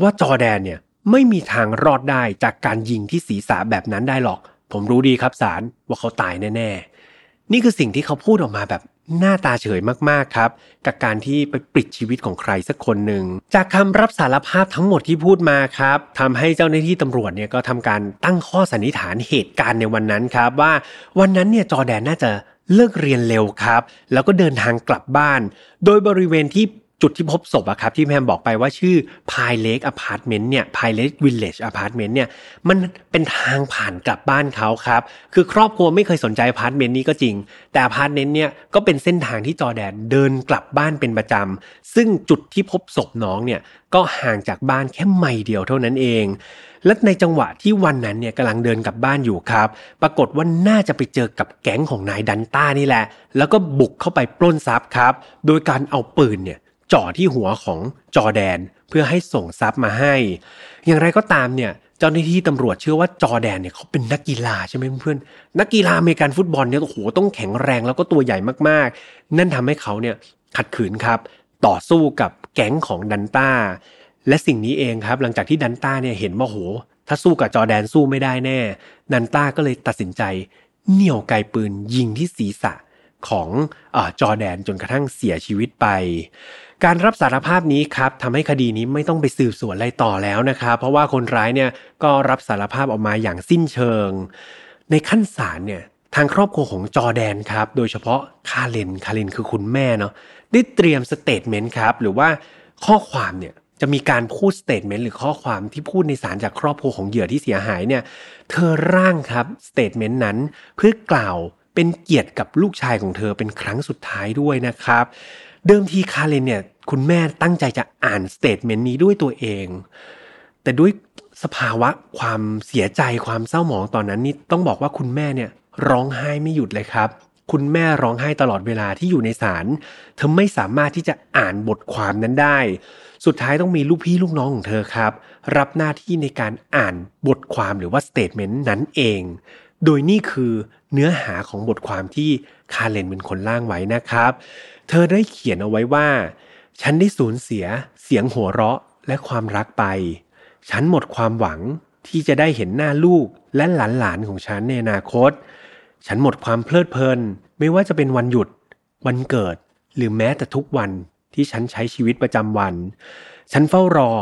ว่าจอแดนเนี่ย ไม่มีทางรอดได้จากการยิงที่ศีรษะแบบนั้นได้หรอก ผมรู้ดีครับศาลว่าเขาตายแน่ๆ นี่คือสิ่งที่เขาพูดออกมาแบบหน้าตาเฉยมากๆครับ กับการที่ไปปลิดชีวิตของใครสักคนหนึ่ง จากคำรับสารภาพทั้งหมดที่พูดมาครับทำให้เจ้าหน้าที่ตำรวจเนี่ยก็ทำการตั้งข้อสันนิษฐานเหตุการณ์ในวันนั้นครับ ว่าวันนั้นเนี่ยจอแดนน่าจะเลิกเรียนเร็วครับ แล้วก็เดินทางกลับบ้าน โดยบริเวณที่ จุดที่พบศพอะครับที่แฮมบอกไปว่าชื่อ Pine Lake อพาร์ตเมนต์เนี่ย Pine Lake Village อพาร์ตเมนต์เนี่ยมันเป็นทางผ่านกลับบ้านเขาครับ คือครอบครัวไม่เคยสนใจอพาร์ตเมนต์นี้ก็จริง แต่อพาร์ตเมนต์เนี่ยก็เป็นเส้นทางที่จอแดนเดินกลับบ้านเป็นประจำ ซึ่งจุดที่พบศพน้องเนี่ยก็ห่างจากบ้านแค่ไมล์เดียวเท่านั้นเอง และในจังหวะที่วันนั้นเนี่ยกำลังเดินกลับบ้านอยู่ครับ ปรากฏว่าน่าจะไปเจอกับแก๊งของนายดันต้านี่แหละ แล้วก็บุกเข้าไปปล้นทรัพย์ครับ โดยการเอาปืนเนี่ย จ่อที่หัวของจอแดน เพื่อให้ส่งทรัพย์มาให้ อย่างไรก็ตามเนี่ยเจ้าหน้าที่ตำรวจเชื่อว่าจอแดนเนี่ยเขาเป็นนักกีฬาใช่ไหมเพื่อนนักกีฬาอเมริกันฟุตบอลเนี่ยโอ้โหต้องแข็งแรงแล้วก็ตัวใหญ่มากๆ นั่นทำให้เขาเนี่ยขัดขืนครับ ต่อสู้กับแก๊งของดันต้าและสิ่งนี้เองครับ หลังจากที่ดันต้าเนี่ยเห็นว่าโห ถ้าสู้กับจอแดนสู้ไม่ได้แน่ ดันต้าก็เลยตัดสินใจเหนี่ยวไกปืนยิงที่ศีรษะ ของอจอแดนจนกระทั่งเสียชีวิตไป การรับสารภาพนี้ครับทำให้คดีนี้ไม่ต้องไปสืบสวนอะไรต่อแล้วนะครับ เพราะว่าคนร้ายเนี่ยก็รับสารภาพออกมาอย่างสิ้นเชิง ในขั้นศาลเนี่ยทางครอบครัวของจอแดนครับ โดยเฉพาะคาเลนคาเลนคือคุณแม่เนาะได้เตรียม statement ครับ หรือว่าข้อความเนี่ยจะมีการพูด statement หรือข้อความที่พูดในสารจากครอบครัวของเหยื่อที่เสียหายเนี่ย เธอร่างครับ statement นั้นเพื่อกล่าว เป็นเกียรติกับลูกชายของเธอเป็นครั้งสุดท้ายด้วยนะครับ เดิมทีคาเลนเนี่ยคุณแม่ตั้งใจจะอ่าน statement นี้ด้วยตัวเอง แต่ด้วยสภาวะความเสียใจความเศร้าหมองตอนนั้นนี่ต้องบอกว่าคุณแม่เนี่ยร้องไห้ไม่หยุดเลยครับ คุณแม่ร้องไห้ตลอดเวลาที่อยู่ในศาลเธอไม่สามารถที่จะอ่านบทความนั้นได้ สุดท้ายต้องมีลูกพี่ลูกน้องของเธอครับ รับหน้าที่ในการอ่านบทความหรือว่า statement นั้นเอง โดยนี่คือเนื้อหาของบทความที่คาเลนเป็นคนร่างไว้นะครับ เธอได้เขียนเอาไว้ว่า ฉันได้สูญเสียเสียงหัวเราะและความรักไป ฉันหมดความหวังที่จะได้เห็นหน้าลูกและหลานๆของฉันในอนาคต ฉันหมดความเพลิดเพลิน ไม่ว่าจะเป็นวันหยุด วันเกิด หรือแม้แต่ทุกวันที่ฉันใช้ชีวิตประจำวัน ฉันเฝ้ารอ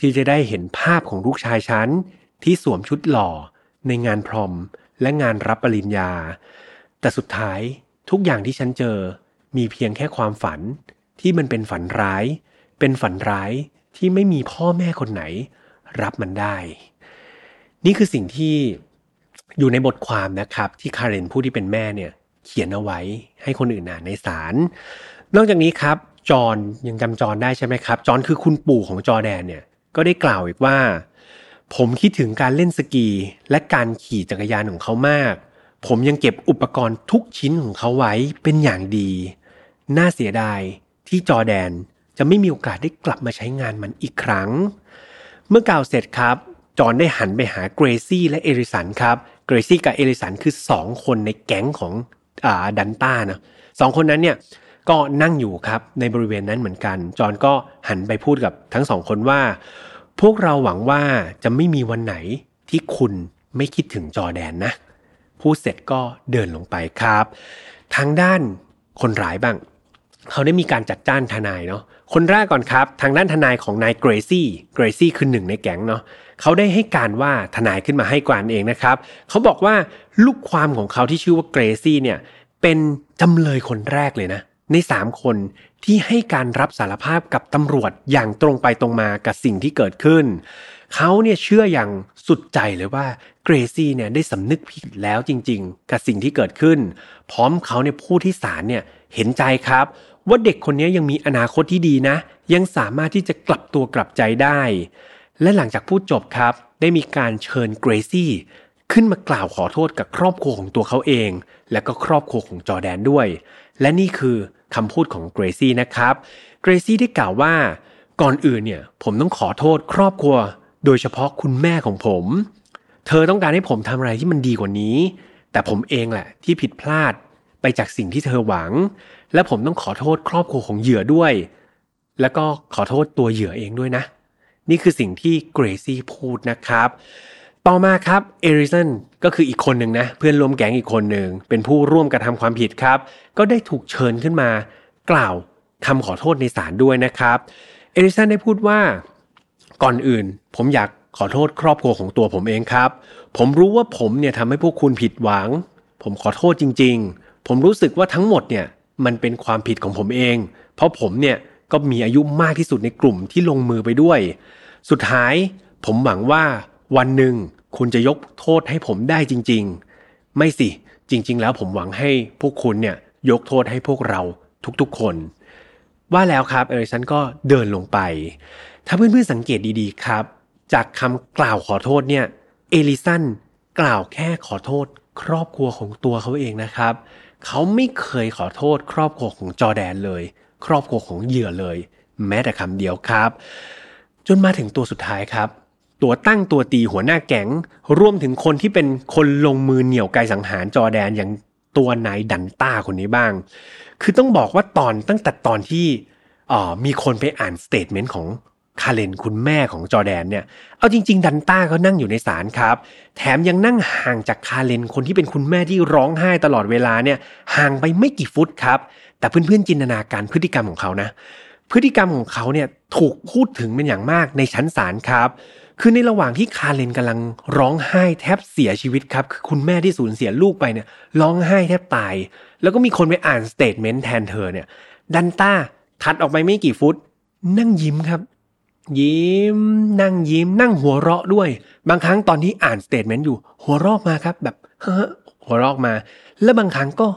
ที่จะได้เห็นภาพของลูกชายฉันที่สวมชุดหล่อในงานพรอม และงานรับปริญญา แต่สุดท้ายทุกอย่างที่ฉันเจอมีเพียงแค่ความฝันที่มันเป็นฝันร้าย เป็นฝันร้ายที่ไม่มีพ่อแม่คนไหน รับมันได้ นี่คือสิ่งที่อยู่ในบทความนะครับ ที่คาเรนผู้ที่เป็นแม่เนี่ย เขียนเอาไว้ให้คนอื่นอ่านในศาลนอกจากนี้ครับจอห์นยังจำจอห์นได้ใช่ไหมครับ จอห์นคือคุณปู่ของจอแดนเนี่ยก็ได้กล่าวอีกว่า ผมคิดถึงการเล่นสกี และการขี่จักรยานของเขามาก ผมยังเก็บอุปกรณ์ทุกชิ้นของเขาไว้เป็นอย่างดี น่าเสียดายที่จอแดนจะไม่มีโอกาสได้กลับมาใช้งานมันอีกครั้ง เมื่อกล่าวเสร็จครับ จอห์นได้หันไปหาเกรซี่และเอริสันครับ เกรซี่กับเอริสันคือ 2 คนในแก๊งของอดันต้านะสองคนนั้นเนี่ยก็นั่งอยู่ครับในบริเวณนั้นเหมือนกัน จอห์นก็หันไปพูดกับทั้งสองคนว่า พวกเราหวังว่าจะไม่มีวันไหนที่คุณไม่คิดถึงจอแดนนะ พูดเสร็จก็เดินลงไปครับ ทางด้านคนร้ายบ้าง เขาได้มีการจัดจ้านทนายเนาะคนแรกก่อนครับ ทางด้านทนายของนายเกรซี่เกรซี่คือหนึ่งในแก๊งเนาะเขาได้ให้การว่าทนายขึ้นมาให้การเองนะครับ เขาบอกว่าลูกความของเขาที่ชื่อว่าเกรซี่เนี่ยเป็นจำเลยคนแรกเลยนะ ใน 3 คน ที่ให้การรับสารภาพกับตำรวจอย่างตรงไปตรงมากับสิ่งที่เกิดขึ้น เขาเนี่ยเชื่ออย่างสุดใจเลยว่าเกรซี่เนี่ยได้สำนึกผิดแล้วจริง ๆ กับสิ่งที่เกิดขึ้น พร้อมเขาเนี่ยพูดที่ศาลเนี่ยเห็นใจครับ ว่าเด็กคนนี้ยังมีอนาคตที่ดีนะ ยังสามารถที่จะกลับตัวกลับใจได้ และหลังจากพูดจบครับ ได้มีการเชิญเกรซี่ ขึ้นมากล่าวขอโทษกับครอบครัวของตัวเขาเอง และก็ครอบครัวของจอแดนด้วย และนี่คือคำพูดของเกรซี่นะครับเกรซี่ได้กล่าวว่า ก่อนอื่นเนี่ยผมต้องขอโทษครอบครัว โดยเฉพาะคุณแม่ของผม เธอต้องการให้ผมทำอะไรที่มันดีกว่านี้ แต่ผมเองแหละที่ผิดพลาดไปจากสิ่งที่เธอหวัง และผมต้องขอโทษครอบครัวของเหยื่อด้วย แล้วก็ขอโทษตัวเหยื่อเองด้วยนะ นี่คือสิ่งที่เกรซี่พูดนะครับ ต่อมาครับเอริสันก็คืออีกคนหนึ่งนะเพื่อนร่วมแก๊งอีกคนหนึ่งเป็นผู้ร่วมกระทำความผิดครับ ก็ได้ถูกเชิญขึ้นมา กล่าวคำขอโทษในศาลด้วยนะครับเอริสันได้พูดว่า ก่อนอื่น ผมอยากขอโทษครอบครัวของตัวผมเองครับ ผมรู้ว่าผมเนี่ยทำให้พวกคุณผิดหวัง ผมขอโทษจริง ๆ ผมรู้สึกว่าทั้งหมดเนี่ยมันเป็นความผิดของผมเอง เพราะผมเนี่ยก็มีอายุมากที่สุดในกลุ่มที่ลงมือไปด้วย สุดท้ายผมหวังว่า วันหนึ่งคุณจะยกโทษให้ผมได้จริง ๆ ไม่สิ จริง ๆ แล้วผมหวังให้พวกคุณเนี่ยยกโทษให้พวกเราทุกๆคน ว่าแล้วครับเอริสันก็เดินลงไป ถ้าเพื่อนๆสังเกตดีๆครับ จากคำกล่าวขอโทษเนี่ยเอลิสันกล่าวแค่ขอโทษครอบครัวของตัวเขาเองนะครับ เขาไม่เคยขอโทษครอบครัวของจอแดนเลย ครอบครัวของเหยื่อเลย แม้แต่คำเดียวครับ จนมาถึงตัวสุดท้ายครับ ตัวตั้งตัวตีหัวหน้าแก๊งรวมถึงคนที่เป็นคนลงมือเหนี่ยวไกสังหารจอแดนอย่างตัวนายดันต้าคนนี้บ้าง คือต้องบอกว่าตอนตั้งแต่ตอนที่มีคนไปอ่าน statement ของคาเลนคุณแม่ของจอแดนเนี่ย เอาจริง ๆ ดันต้าเขานั่งอยู่ในศาลครับ แถมยังนั่งห่างจากคาเลนคนที่เป็นคุณแม่ที่ร้องไห้ตลอดเวลาเนี่ย ห่างไปไม่กี่ฟุตครับ แต่เพื่อนๆจินตนาการพฤติกรรมของเขานะ พฤติกรรมของเขาเนี่ยถูกพูดถึงเป็นอย่างมากในชั้นศาลครับ คือในระหว่างที่คาเลนกำลังร้องไห้แทบเสียชีวิตครับคือคุณแม่ที่สูญเสียลูกไปเนี่ยร้องไห้แทบตาย แล้วก็มีคนไปอ่าน statement แทนเธอเนี่ยดันต้าถัดออกไปไม่กี่ฟุต นั่งยิ้มครับ ยิ้ม นั่งยิ้ม นั่งหัวเราะด้วย บางครั้งตอนที่อ่าน statement อยู่ หัวเราะมาครับแบบหัวเราะมา แล้วบางครั้งก็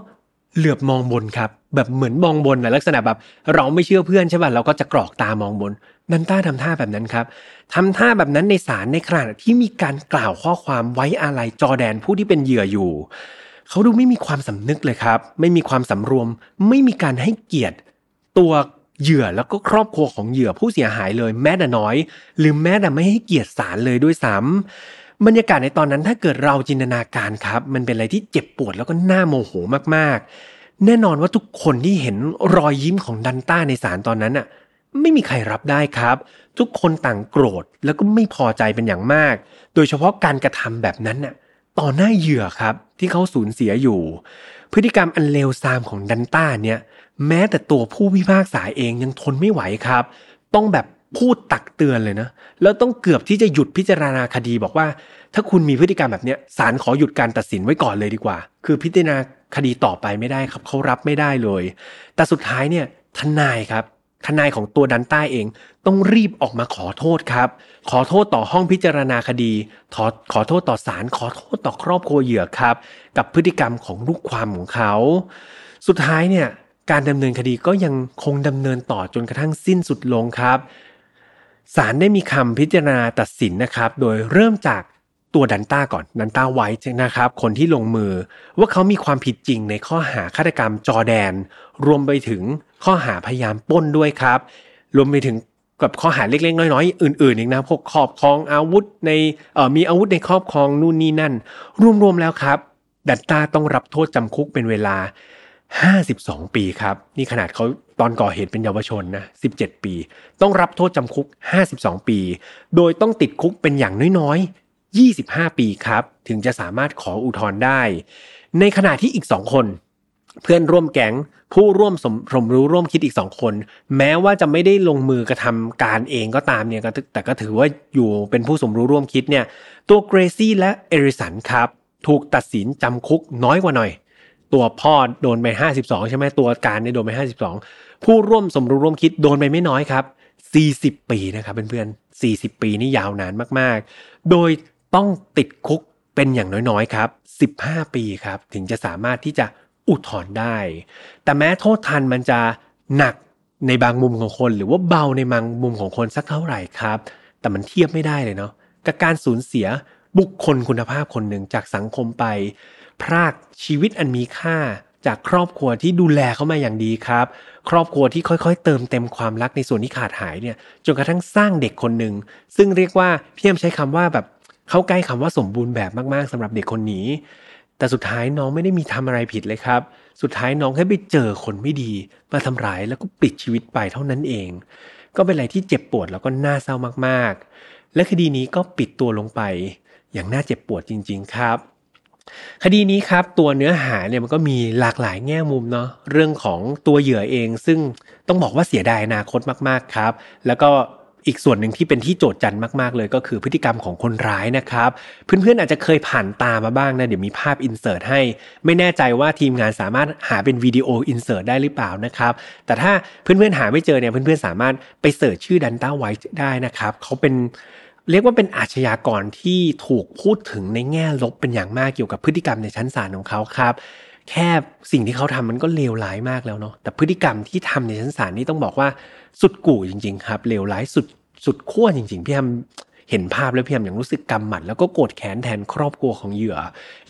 เหลือบมองบนครับ แบบเหมือนมองบนนะลักษณะแบบ เราไม่เชื่อเพื่อนใช่ป่ะเราก็จะกรอกตามองบน นันต้าทำท่าแบบนั้นครับทำท่าแบบนั้นในศาลในขณะที่มีการกล่าวข้อความไว้อาลัยจอแดนผู้ที่เป็นเหยื่ออยู่ เขาดูไม่มีความสำนึกเลยครับ ไม่มีความสำรวม ไม่มีการให้เกียรติ ตัวเหยื่อแล้วก็ครอบครัวของเหยื่อผู้เสียหายเลย แม้แต่น้อย หรือแม้แต่ไม่ให้เกียรติศาลเลยด้วยซ้ำบรรยากาศในตอนนั้นถ้าเกิดเราจินตนาการครับ มันเป็นอะไรที่เจ็บปวดแล้วก็น่าโมโหมากๆ แน่นอนว่าทุกคนที่เห็นรอยยิ้มของดันต้าในศาลตอนนั้นอะ ไม่มีใครรับได้ครับ ทุกคนต่างโกรธแล้วก็ไม่พอใจเป็นอย่างมาก โดยเฉพาะการกระทำแบบนั้นน่ะต่อหน้าเหยื่อครับที่เขาสูญเสียอยู่ พฤติกรรมอันเลวทรามของดันต้าเนี่ยแม้แต่ตัวผู้พิพากษาเองยังทนไม่ไหวครับ ต้องแบบพูดตักเตือนเลยนะ แล้วต้องเกือบที่จะหยุดพิจารณาคดีบอกว่า ถ้าคุณมีพฤติกรรมแบบนี้ศาลขอหยุดการตัดสินไว้ก่อนเลยดีกว่า คือพิจารณาคดีต่อไปไม่ได้ครับเขารับไม่ได้เลย แต่สุดท้ายเนี่ยทนายครับ ทนายของตัวดันต้าเองต้องรีบออกมาขอโทษครับ ขอโทษต่อห้องพิจารณาคดี ขอขอโทษต่อศาลขอโทษต่อครอบครัวเหยื่อครับ กับพฤติกรรมของลูกความของเขา สุดท้ายเนี่ยการดำเนินคดีก็ยังคงดำเนินต่อจนกระทั่งสิ้นสุดลงครับศาลได้มีคำพิจารณาตัดสินนะครับ โดยเริ่มจากตัวดันต้าก่อนดันต้าไว้นะครับ คนที่ลงมือว่าเขามีความผิดจริงในข้อหาฆาตกรรมจอแดน รวมไปถึงข้อหาพยายามป้นด้วยครับ รวมไปถึงกับข้อหาเล็กๆ น้อยๆ อื่นๆอีกนะพวกครอบครองอาวุธในมีอาวุธในครอบครองนู่นนี่นั่น รวมๆแล้วครับ ดันต้าต้องรับโทษจำคุกเป็นเวลา 52 ปีครับ นี่ขนาดเขาตอนก่อเหตุเป็นเยาวชนนะ 17 ปี ต้องรับโทษจำคุก 52 ปี โดยต้องติดคุกเป็นอย่างน้อยๆ 25 ปีครับ ถึงจะสามารถขออุทธรณ์ได้ ในขณะที่อีก2คน เพื่อนร่วมแก๊งผู้ร่วมสมสมรู้ร่วมคิดอีกสองคน แม้ว่าจะไม่ได้ลงมือกระทำการเองก็ตามเนี่ยแต่ก็ถือว่าอยู่เป็นผู้สมรู้ร่วมคิดเนี่ยตัวเกรซี่และเอริสันครับถูกตัดสินจำคุกน้อยกว่าหน่อย ตัวพ่อโดนไป 52 ใช่ไหมตัวการเนี่ยโดนไป 52 ผู้ร่วมสมรู้ร่วมคิดโดนไปไม่น้อยครับ 40 ปีนะครับเพื่อนๆ40 ปีนี่ยาวนานมากๆ โดยต้องติดคุกเป็นอย่างน้อยๆครับ 15 ปีครับ ถึงจะสามารถที่จะ อุทธรณ์ได้ แต่แม้โทษทันมันจะหนักในบางมุมของคน หรือว่าเบาในบางมุมของคนสักเท่าไหร่ครับ แต่มันเทียบไม่ได้เลยเนาะกับการสูญเสียบุคคลคุณภาพคนหนึ่งจากสังคมไป พรากชีวิตอันมีค่าจากครอบครัวที่ดูแลเขามาอย่างดีครับ ครอบครัวที่ค่อยๆ เติมเต็มความรักในส่วนที่ขาดหายเนี่ยจนกระทั่งสร้างเด็กคนหนึ่งซึ่งเรียกว่าพี่เอ็มใช้คำว่าแบบเข้าใกล้คำว่าสมบูรณ์แบบมากๆสำหรับเด็กคนนี้ แต่สุดท้ายน้องไม่ได้มีทำอะไรผิดเลยครับ สุดท้ายน้องแค่ไปเจอคนไม่ดี มาทำร้ายแล้วก็ปิดชีวิตไปเท่านั้นเอง ก็เป็นอะไรที่เจ็บปวดแล้วก็น่าเศร้ามากๆ และคดีนี้ก็ปิดตัวลงไป อย่างน่าเจ็บปวดจริง ๆ ครับ คดีนี้ครับตัวเนื้อหาเนี่ยมันก็มีหลากหลายแง่มุมเนาะเรื่องของตัวเหยื่อเอง ซึ่งต้องบอกว่าเสียดายอนาคตมากๆครับ แล้วก็ อีกส่วนหนึ่งที่เป็นที่โจทย์จันมาก ๆ เลยก็คือพฤติกรรมของคนร้ายนะครับ เพื่อนๆอาจจะเคยผ่านตามาบ้างนะ เดี๋ยวมีภาพอินเสิร์ตให้ ไม่แน่ใจว่าทีมงานสามารถหาเป็นวิดีโออินเสิร์ตได้หรือเปล่านะครับ แต่ถ้าเพื่อนๆหาไม่เจอเนี่ยเพื่อนๆสามารถไปเสิร์ชชื่อดันต้าไวท์ได้นะครับเขาเป็นเรียกว่าเป็นอาชญากรที่ถูกพูดถึงในแง่ลบเป็นอย่างมากเกี่ยวกับพฤติกรรมในชั้นศาลของเขาครับแค่สิ่งที่เขาทำมันก็เลวร้ายมากแล้วเนาะแต่พฤติกรรมที่ทำในชั้นศาลนี่ต้องบอกว่า สุดกู่จริง ๆ ครับเลวร้ายสุดสุดขั้วจริง ๆ พี่แอมเห็นภาพแล้วพี่แอมย่างรู้สึกกำหมัด แล้วก็โกรธแค้นแทนครอบครัวของเหยื่อ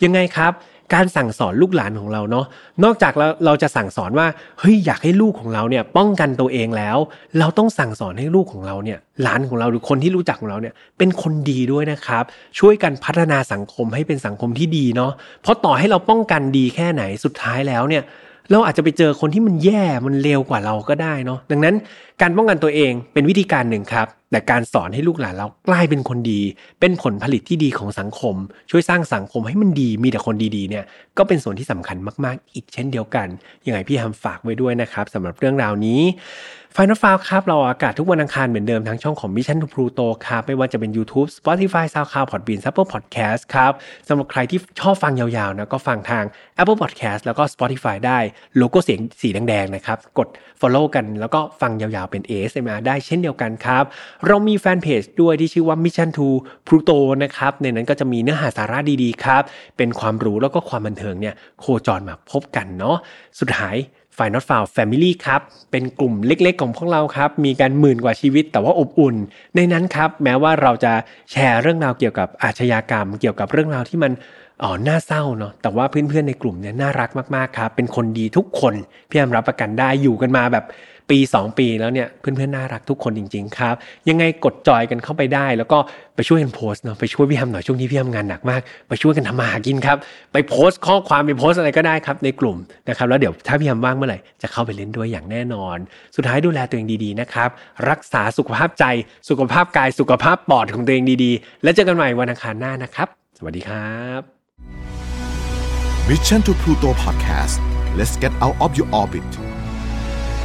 ยังไงครับ การสั่งสอนลูกหลานของเราเนาะนอกจากเราเราจะสั่งสอนว่าเฮ้ยอยากให้ลูกของเราเนี่ยป้องกันตัวเองแล้ว เราต้องสั่งสอนให้ลูกของเราเนี่ยหลานของเราหรือคนที่รู้จักของเราเนี่ยเป็นคนดีด้วยนะครับ ช่วยกันพัฒนาสังคมให้เป็นสังคมที่ดีเนาะเพราะต่อให้เราป้องกันดีแค่ไหนสุดท้ายแล้วเนี่ย เราอาจจะไปเจอคนที่มันแย่มันเลวกว่าเราก็ได้เนาะดังนั้นการป้องกันตัวเองเป็นวิธีการหนึ่งครับ แต่การสอนให้ลูกหลานเรากลายเป็นคนดี เป็นผลผลิตที่ดีของสังคม ช่วยสร้างสังคมให้มันดีมีแต่คนดีๆเนี่ยก็เป็นส่วนที่สำคัญมากๆ อีกเช่นเดียวกันยังไงพี่ทำฝากไว้ด้วยนะครับสำหรับเรื่องราวนี้ ไฟนอลฟาวครับ เราอากาศทุกวันอังคารเหมือนเดิมทั้งช่องของ Mission to Pluto ครับ ไม่ว่าจะเป็น YouTube Spotify SoundCloud Podbean Apple Podcast ครับสำหรับใครที่ชอบฟังยาวๆนะก็ฟังทาง Apple Podcast แล้วก็ Spotify ได้โลโก้เสียงสีแดงๆนะครับกด Follow กันแล้วก็ฟังยาวๆเป็น ASMR ได้เช่นเดียวกันครับ เรามีแฟนเพจด้วยที่ชื่อว่า Mission to Pluto นะครับในนั้นก็จะมีเนื้อหาสาระดีๆครับเป็นความรู้แล้วก็ความบันเทิงเนี่ยโคจรมาพบกันเนาะสุดท้าย ฝ่าย Not Found Family ครับ เป็นกลุ่มเล็กๆ ของพวกเราครับ มีกันหมื่นกว่าชีวิตแต่ว่าอบอุ่น ในนั้นครับ แม้ว่าเราจะแชร์เรื่องราวเกี่ยวกับอาชญากรรม เกี่ยวกับเรื่องราวที่มันอ๋อน่าเศร้าเนาะแต่ว่าเพื่อนๆในกลุ่มเนี่ยน่ารักมากๆครับเป็นคนดีทุกคนพี่แอมรับประกันได้อยู่กันมาแบบ ปี 2 ปีแล้วเนี่ยเพื่อนๆน่ารักทุกคนจริง ๆ ครับ ยังไงกดจอยกันเข้าไปได้ แล้วก็ไปช่วยกันโพสเนาะไปช่วยพี่แฮมหน่อยช่วงนี้พี่แฮมงานหนักมาก ไปช่วยกันทำมาหากินครับ ไปโพสข้อความไปโพสอะไรก็ได้ครับในกลุ่มนะครับแล้วเดี๋ยวถ้าพี่แฮมว่างเมื่อไหร่จะเข้าไปเล่นด้วยอย่างแน่นอน สุดท้ายดูแลตัวเองดีๆนะครับรักษาสุขภาพใจ สุขภาพกายสุขภาพปอดของตัวเองดีๆ แล้วเจอกันใหม่วันอังคารหน้านะครับ สวัสดีครับ Mission to Pluto Podcast let's get out of your orbit